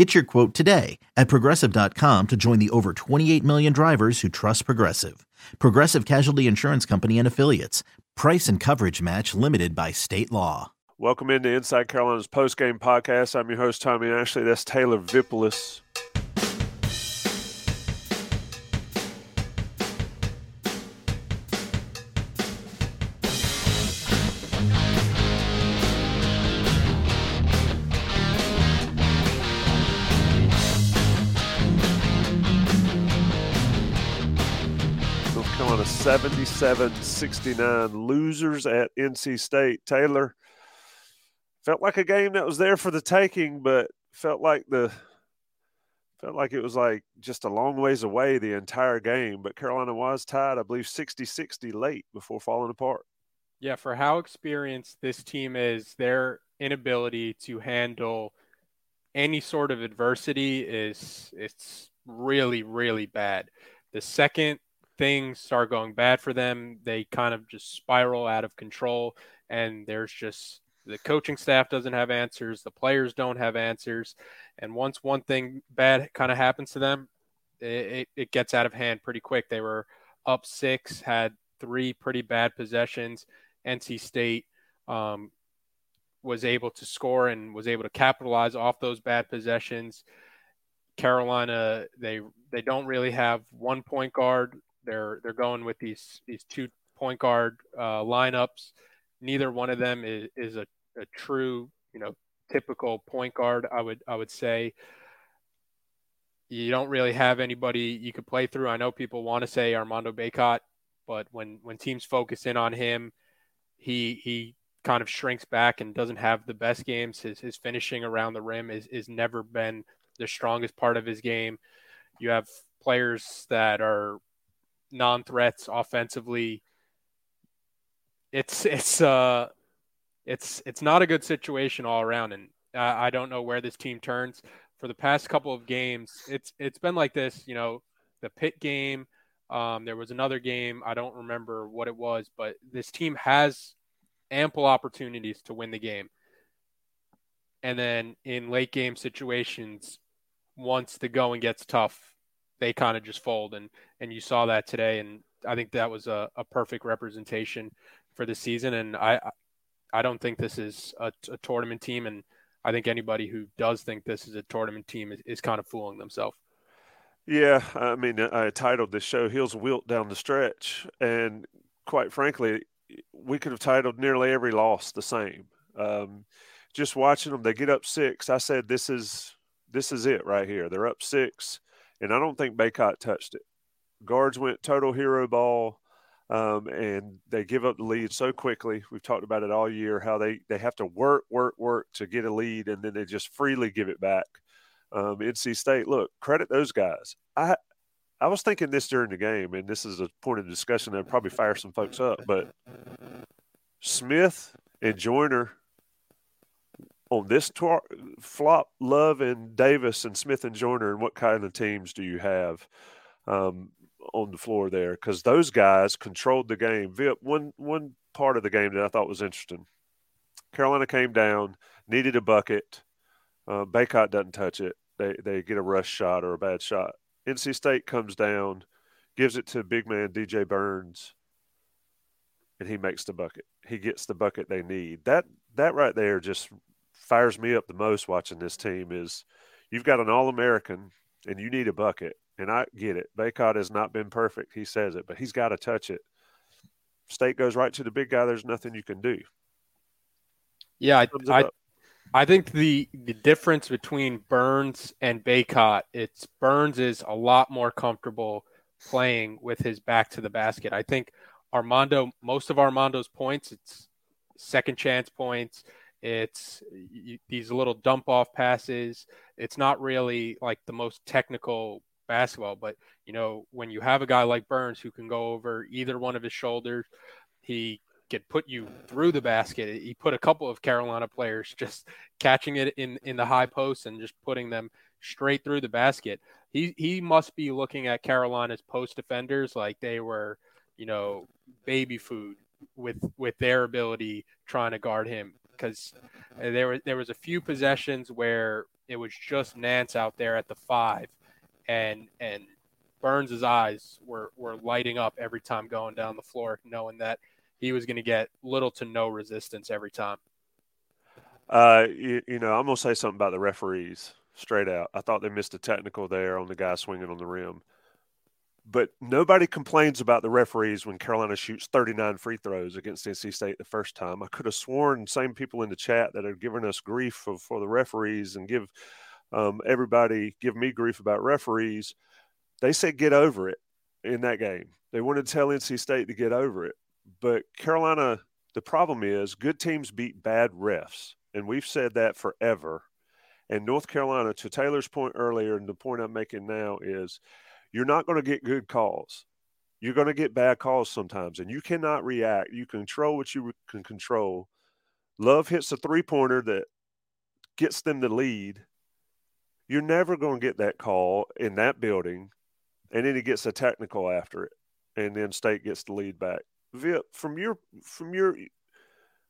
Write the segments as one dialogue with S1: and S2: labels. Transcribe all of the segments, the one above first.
S1: Get your quote today at progressive.com to join the over 28 million drivers who trust Progressive. Progressive Casualty Insurance Company and Affiliates. Price and coverage match limited by state law.
S2: Welcome into Inside Carolina's post-game podcast. I'm your host, Tommy Ashley. That's Taylor Vippolis. Carolina 77 69 losers at NC State. Taylor felt like a game that was there for the taking, but felt like the felt like it was like just a long ways away the entire game. But Carolina was tied, I believe, 60 60 late before falling apart.
S3: Yeah, for how experienced this team is, their inability to handle any sort of adversity is it's really, really bad. The second things start going bad for them, they kind of just spiral out of control. And there's just the coaching staff doesn't have answers, the players don't have answers. And once one thing bad kind of happens to them, it, it gets out of hand pretty quick. They were up six, had three pretty bad possessions. NC State um, was able to score and was able to capitalize off those bad possessions. Carolina, they they don't really have one point guard they're they're going with these these two point guard uh, lineups. Neither one of them is, is a, a true you know typical point guard. I would I would say you don't really have anybody you could play through. I know people want to say Armando Bacot, but when when teams focus in on him, he he kind of shrinks back and doesn't have the best games. His his finishing around the rim is is never been the strongest part of his game. You have players that are non-threats offensively. It's it's uh it's it's not a good situation all around, and I, I don't know where this team turns. For the past couple of games, it's it's been like this. You know, the pit game. Um, there was another game. I don't remember what it was, but this team has ample opportunities to win the game. And then in late game situations, once the going gets tough, they kind of just fold and and you saw that today and I think that was a, a perfect representation for the season and I I don't think this is a, a, tournament team and I think anybody who does think this is a tournament team is, is kind of fooling themselves.
S2: Yeah, I mean, I titled this show "Heels Wilt Down the Stretch," and quite frankly, we could have titled nearly every loss the same. Um, just watching them, they get up six. I said, "This is this is it right here." They're up six and I don't think Bacot touched it. Guards went total hero ball, um, and they give up the lead so quickly. We've talked about it all year how they they have to work, work, work to get a lead, and then they just freely give it back. Um, NC State, look, credit those guys. I I was thinking this during the game, and this is a point of discussion that probably fire some folks up, but Smith and Joyner on this flop, Love and Davis and Smith and Joyner, and what kind of teams do you have um, on the floor there? Because those guys controlled the game. Vip, one one part of the game that I thought was interesting. Carolina came down, needed a bucket. Uh, Bacot doesn't touch it. They they get a rush shot or a bad shot. NC State comes down, gives it to big man DJ Burns, and he makes the bucket. He gets the bucket they need. That that right there just fires me up the most watching this team is you've got an All American and you need a bucket. And I get it. Bacot has not been perfect. He says it, but he's got to touch it. State goes right to the big guy. There's nothing you can do.
S3: Yeah, I, I, I, think the the difference between Burns and Bacot, it's Burns is a lot more comfortable playing with his back to the basket. I think Armando, most of Armando's points, it's second chance points. It's these little dump off passes. It's not really like the most technical basketball, but you know, when you have a guy like Burns who can go over either one of his shoulders, he can put you through the basket. He put a couple of Carolina players just catching it in in the high post and just putting them straight through the basket. He he must be looking at Carolina's post defenders like they were, you know, baby food with with their ability trying to guard him because uh, there was there was a few possessions where it was just Nance out there at the five, and and Burns's eyes were were lighting up every time going down the floor, knowing that he was going to get little to no resistance every time.
S2: Uh, you, you know, I'm gonna say something about the referees straight out. I thought they missed a technical there on the guy swinging on the rim. But nobody complains about the referees when Carolina shoots 39 free throws against NC State the first time. I could have sworn same people in the chat that are giving us grief for, for the referees and give um, everybody give me grief about referees. They said get over it in that game. They wanted to tell NC State to get over it. But Carolina, the problem is good teams beat bad refs. And we've said that forever. And North Carolina, to Taylor's point earlier, and the point I'm making now is you're not going to get good calls. You're going to get bad calls sometimes, and you cannot react. You control what you can control. Love hits a three pointer that gets them the lead. You're never going to get that call in that building, and then he gets a technical after it, and then State gets the lead back. Vip, from your from your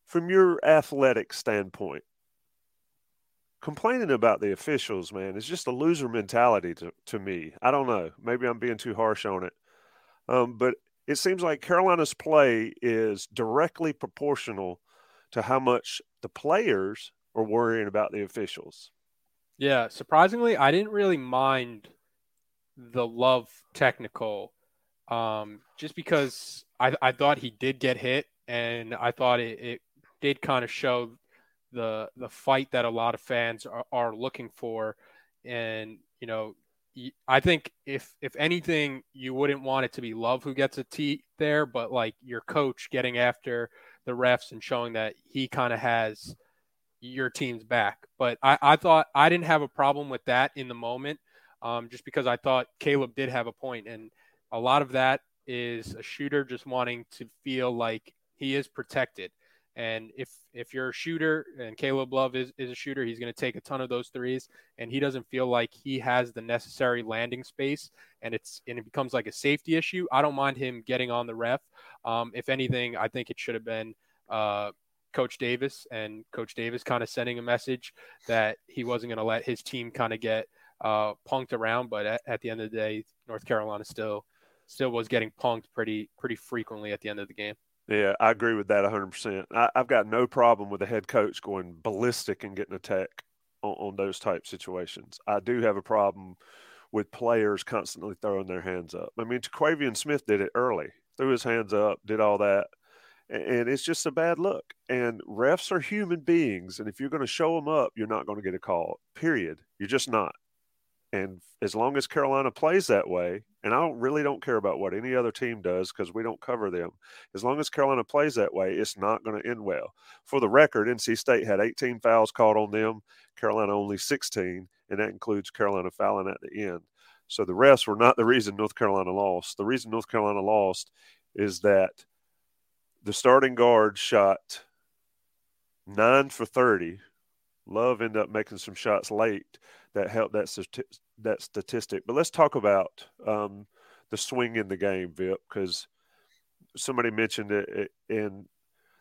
S2: from your athletic standpoint, complaining about the officials, man, is just a loser mentality to, to me. I don't know. Maybe I'm being too harsh on it. Um, but it seems like Carolina's play is directly proportional to how much the players are worrying about the officials.
S3: Yeah, surprisingly, I didn't really mind the love technical um, just because I, I thought he did get hit and I thought it, it did kind of show the the fight that a lot of fans are, are looking for. And you know I think if if anything, you wouldn't want it to be Love who gets a T there, but like your coach getting after the refs and showing that he kind of has your team's back. But I, I thought I didn't have a problem with that in the moment, um, just because I thought Caleb did have a point, and a lot of that is a shooter just wanting to feel like he is protected. And if if you're a shooter and Caleb Love is, is a shooter, he's going to take a ton of those threes, and he doesn't feel like he has the necessary landing space, and it's and it becomes like a safety issue. I don't mind him getting on the ref. Um, if anything, I think it should have been uh, Coach Davis, and Coach Davis kind of sending a message that he wasn't going to let his team kind of get uh, punked around. But at, at the end of the day, North Carolina still still was getting punked pretty pretty frequently at the end of the game.
S2: Yeah, I agree with that 100%. I, have got no problem with a head coach going ballistic and getting a tech on, on those type situations. I do have a problem with players constantly throwing their hands up. I mean, Quavian Smith did it early, threw his hands up, did all that. And it's just a bad look. And refs are human beings. And if you're going to show them up, you're not going to get a call, period. You're just not. And as long as Carolina plays that way, and I don't really don't care about what any other team does because we don't cover them. As long as Carolina plays that way, it's not going to end well. For the record, NC State had 18 fouls called on them, Carolina only 16, and that includes Carolina fouling at the end. So the refs were not the reason North Carolina lost. The reason North Carolina lost is that the starting guard shot nine for 30. Love ended up making some shots late that helped that that statistic. But let's talk about um, the swing in the game, Vip, because somebody mentioned it in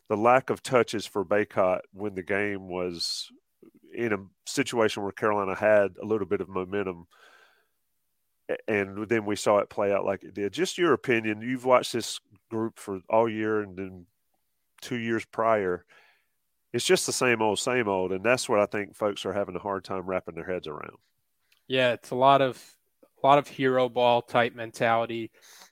S2: the lack of touches for Bacot when the game was in a situation where Carolina had a little bit of momentum. And then we saw it play out like it did. Just your opinion. You've watched this group for all year and then two years prior. It's just the same old, same old. And that's what I think folks are having a hard time wrapping their heads around.
S3: Yeah, it's a lot of a lot of hero ball type mentality.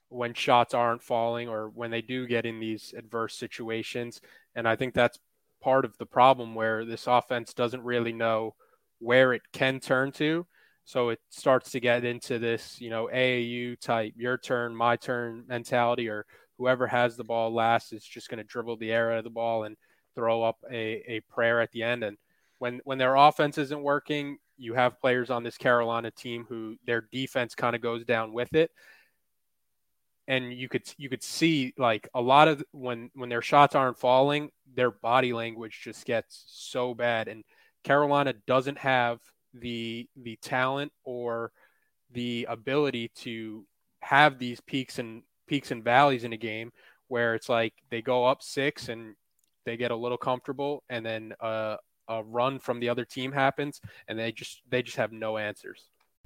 S3: when shots aren't falling or when they do get in these adverse situations. And I think that's part of the problem where this offense doesn't really know where it can turn to. So it starts to get into this, you know, AAU type, your turn, my turn mentality, or whoever has the ball last is just going to dribble the air out of the ball and throw up a, a prayer at the end. And when when their offense isn't working, you have players on this Carolina team who their defense kind of goes down with it. And you could you could see like a lot of when when their shots aren't falling, their body language just gets so bad. And Carolina doesn't have the the talent or the ability to have these peaks and peaks and valleys in a game where it's like they go up six and they get a little comfortable and then uh, a run from the other team happens and they just they just have no answers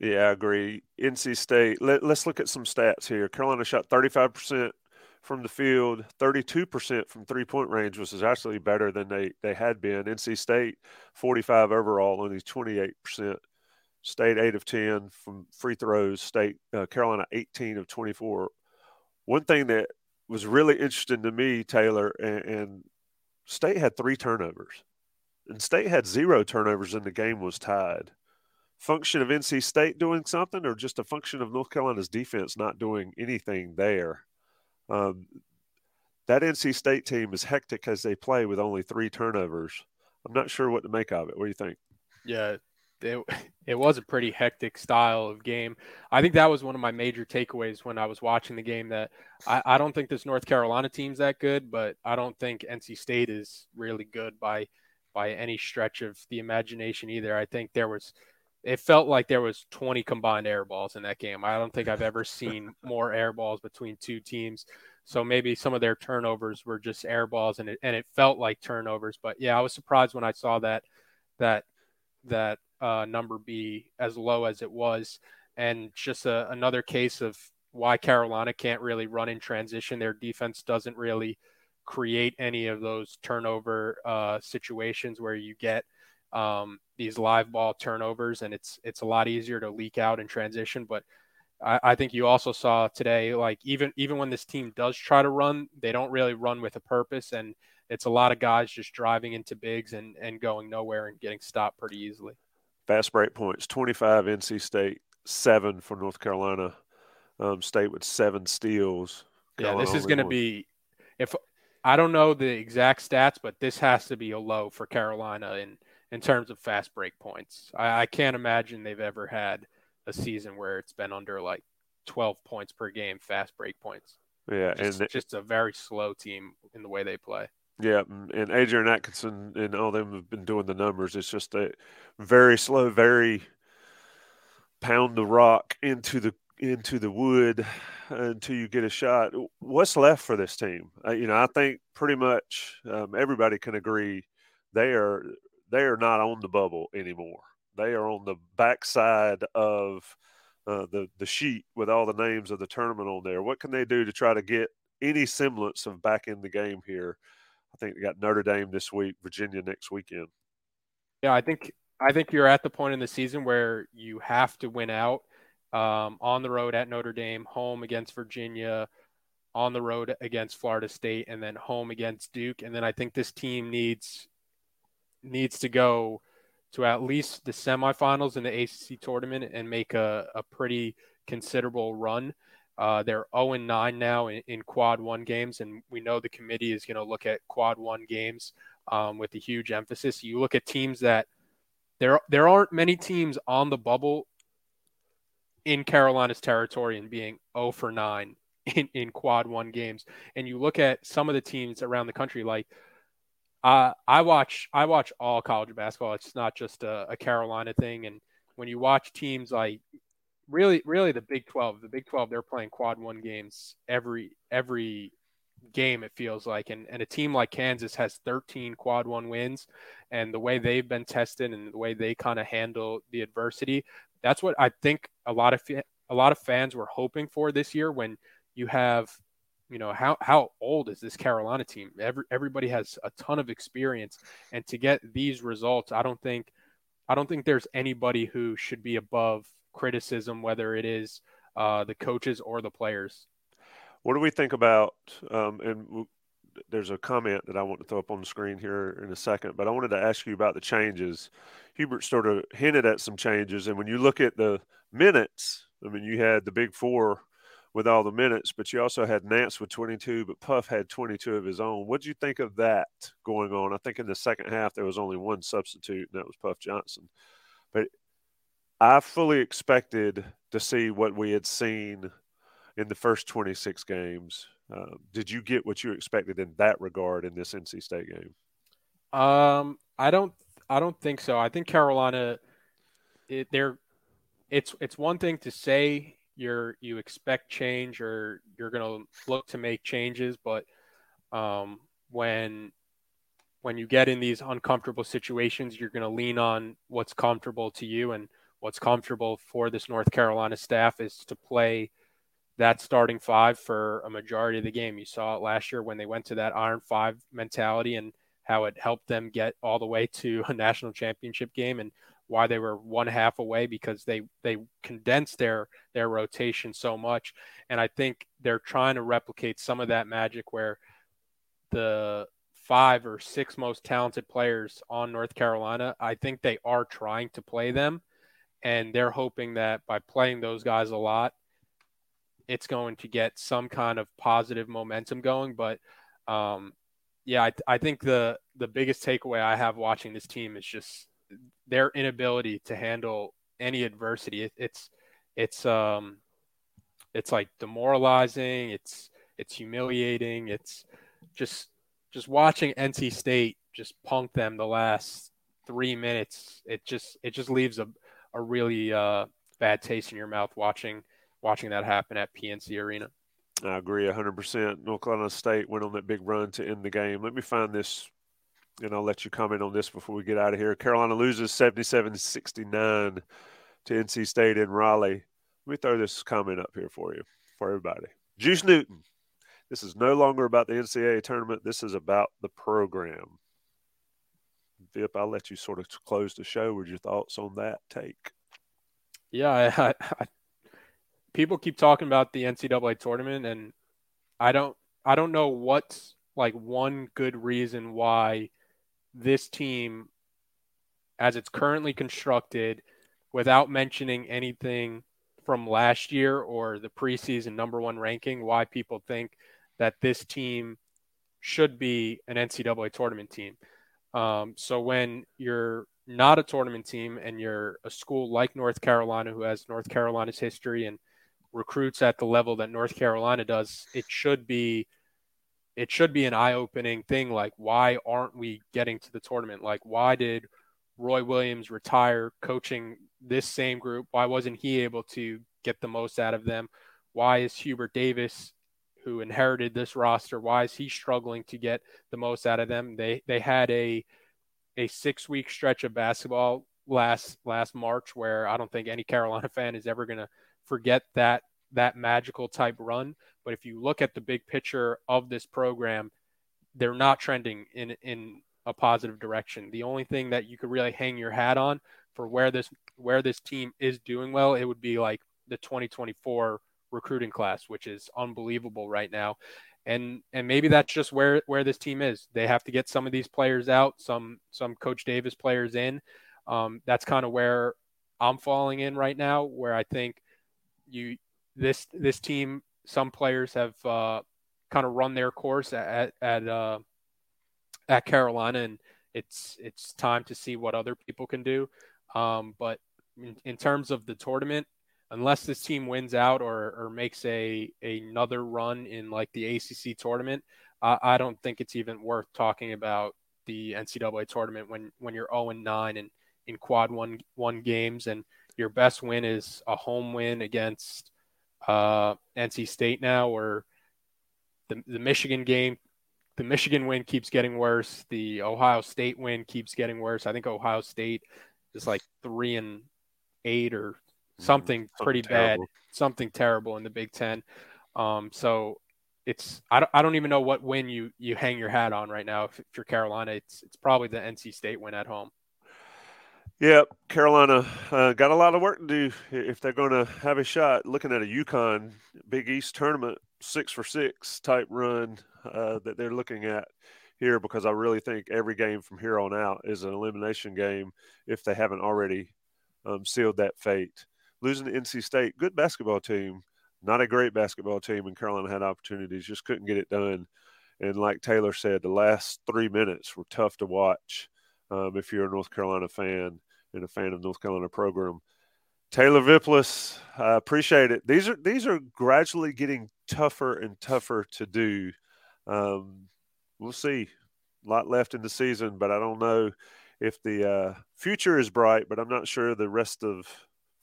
S2: Yeah, I agree. NC State. Let, us look at some stats here. Carolina shot 35% from the field, 32% from three point range, which is actually better than they, they had been. NC State, 45 overall, only 28%. State, 8 of 10 from free throws. State, uh, Carolina, 18 of 24. One thing that was really interesting to me, Taylor, and, and State had three turnovers. And State had zero turnovers, and the game was tied function of NC State doing something, or just a function of North Carolina's defense not doing anything there? Um, that NC State team is hectic as they play with only three turnovers. I'm not sure what to make of it. What do you think?
S3: Yeah, it, it was a pretty hectic style of game. I think that was one of my major takeaways when I was watching the game. That I, I don't think this North Carolina team's that good, but I don't think NC State is really good by by any stretch of the imagination either. I think there was it felt like there was 20 combined air balls in that game. I don't think I've ever seen more air balls between two teams. So maybe some of their turnovers were just air balls and it, and it felt like turnovers. But yeah, I was surprised when I saw that that that uh, number be as low as it was, and just a, another case of why Carolina can't really run in transition. Their defense doesn't really create any of those turnover uh, situations where you get – um, these live ball turnovers, and it's it's a lot easier to leak out in transition. But I, I, think you also saw today, like even even when this team does try to run, they don't really run with a purpose, and it's a lot of guys just driving into bigs and and going nowhere and getting stopped pretty easily.
S2: Fast break points: twenty-five NC State, seven for North Carolina um, State with seven steals.
S3: Yeah, this is going to be if I don't know the exact stats, but this has to be a low for Carolina and in terms of fast break points. I, I can't imagine they've ever had a season where it's been under like 12 points per game fast break points.
S2: Yeah,
S3: just, and just a very slow team in the way they play.
S2: Yeah, and Adrian Atkinson and all them have been doing the numbers. It's just a very slow, very pound the rock into the into the wood until you get a shot. What's left for this team? Uh, you know, I think pretty much um, everybody can agree they are they are not on the bubble anymore. They are on the backside of uh, the the sheet with all the names of the tournament on there. What can they do to try to get any semblance of back in the game here? I think they got Notre Dame this week, Virginia next weekend.
S3: Yeah, I think I think you're at the point in the season where you have to win out um, on the road at Notre Dame, home against Virginia, on the road against Florida State, and then home against Duke. And then I think this team needs needs to go to at least the semifinals in the ACC tournament and make a, a pretty considerable run. Uh, they're 0 and 9 now in, in, quad one games, and we know the committee is going to look at quad one games um, with a huge emphasis. You look at teams that there there aren't many teams on the bubble in Carolina's territory and being 0 for 9 in, in quad one games. And you look at some of the teams around the country, like uh, I watch I watch all college basketball. It's not just a, a Carolina thing. And when you watch teams like really really the Big 12, the Big 12 they're playing quad one games every every game it feels like and, and a team like kansas has 13 quad one wins and the way they've been tested and the way they kind of handle the adversity that's what i think a lot of a lot of fans were hoping for this year when you have you know how how old is this carolina team Every, everybody has a ton of experience and to get these results i don't think i don't think there's anybody who should be above criticism whether it is uh, the coaches or the players
S2: what do we think about? Um, and there's a comment that I want to throw up on the screen here in a second, but I wanted to ask you about the changes. Hubert sort of hinted at some changes, and when you look at the minutes, I mean, you had the big four with all the minutes, but you also had Nance with 22, but Puff had 22 of his own. What do you think of that going on? I think in the second half there was only one substitute, and that was Puff Johnson. But I fully expected to see what we had seen in the first 26 games. Uh, did you get what you expected in that regard in this NC State game?
S3: Um, I don't. I don't think so. I think Carolina, it, they're. It's it's one thing to say you're you expect change or you're going to look to make changes, but um, when when you get in these uncomfortable situations, you're going to lean on what's comfortable to you and what's comfortable for this North Carolina staff is to play that starting five for a majority of the game. You saw it last year when they went to that Iron Five mentality and how it helped them get all the way to a national championship game and why they were one half away because they they condensed their their rotation so much and I think they're trying to replicate some of that magic where the five or six most talented players on North Carolina I think they are trying to play them and they're hoping that by playing those guys a lot it's going to get some kind of positive momentum going. But um, yeah, I, I think the the biggest takeaway I have watching this team is just their inability to handle any adversity. It, it's it's um it's like demoralizing. It's it's humiliating. It's just just watching NC State just punk them the last three minutes. It just it just leaves a a really uh, bad taste in your mouth watching watching that happen at PNC Arena.
S2: I agree 100%. North Carolina State went on that big run to end the game. Let me find this, and I'll let you comment on this before we get out of here. Carolina loses 77 69 to NC State in Raleigh. Let me throw this comment up here for you, for everybody. Juice Newton. This is no longer about the NCAA tournament. This is about the program. Vip, I'll let you sort of close the show with your thoughts on that take.
S3: Yeah, I, I, people keep talking about the NCAA tournament, and I don't I don't know what's like one good reason why this team, as it's currently constructed, without mentioning anything from last year or the preseason number one ranking, why people think that this team should be an NCAA tournament team. Um, so when you're not a tournament team and you're a school like North Carolina, who has North Carolina's history and recruits at the level that North Carolina does, it should be it should be an eye-opening thing like why aren't we getting to the tournament? Like why did Roy Williams retire coaching this same group? Why wasn't he able to get the most out of them? Why is Hubert Davis who inherited this roster, why is he struggling to get the most out of them? They they had a a 6-week stretch of basketball last last March where I don't think any Carolina fan is ever going to forget that that magical type run. But if you look at the big picture of this program, they're not trending in in a positive direction. The only thing that you could really hang your hat on for where this where this team is doing well, it would be like the 2024 recruiting class, which is unbelievable right now. And and maybe that's just where where this team is. They have to get some of these players out, some some Coach Davis players in. Um, that's kind of where I'm falling in right now, where I think you this this team some players have uh, kind of run their course at at uh, at Carolina, and it's it's time to see what other people can do. Um, but in, in, terms of the tournament, unless this team wins out or, or makes a, another run in like the ACC tournament, I, I don't think it's even worth talking about the NCAA tournament when when you're 0 and 9 and in quad one one games and your best win is a home win against uh, NC State now, or the the Michigan game. The Michigan win keeps getting worse. The Ohio State win keeps getting worse. I think Ohio State is like three and eight or something, something pretty terrible. bad, something terrible in the Big Ten. Um, so it's I don't, I don't even know what win you you hang your hat on right now. If, if you're Carolina, it's it's probably the NC State win at home.
S2: Yep, Carolina uh, got a lot of work to do if they're going to have a shot. Looking at a UConn Big East tournament six for six type run uh, that they're looking at here, because I really think every game from here on out is an elimination game if they haven't already um, sealed that fate. Losing to NC State, good basketball team, not a great basketball team, and Carolina had opportunities, just couldn't get it done. And like Taylor said, the last three minutes were tough to watch um, if you're a North Carolina fan and a fan of North Carolina program. Taylor Vippolis, I appreciate it. These are these are gradually getting tougher and tougher to do. Um, we'll see. A lot left in the season, but I don't know if the uh, future is bright. But I'm not sure the rest of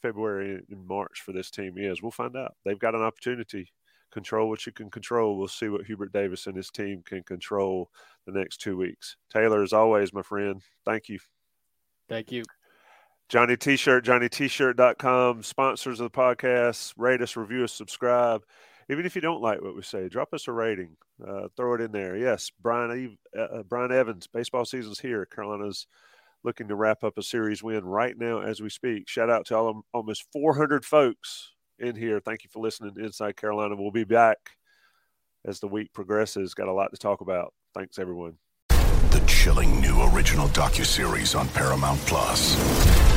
S2: February and March for this team is. We'll find out. They've got an opportunity. Control what you can control. We'll see what Hubert Davis and his team can control the next two weeks. Taylor, as always, my friend, thank you.
S3: Thank you.
S2: Johnny T-shirt, JohnnyT-shirt.com, sponsors of the podcast. Rate us, review us, subscribe. Even if you don't like what we say, drop us a rating. Uh, throw it in there. Yes, Brian uh, uh, Brian Evans. Baseball season's here. Carolina's looking to wrap up a series win right now as we speak. Shout out to all, almost 400 folks in here. Thank you for listening to Inside Carolina. We'll be back as the week progresses. Got a lot to talk about. Thanks, everyone.
S4: The chilling new original docuseries on Paramount Plus.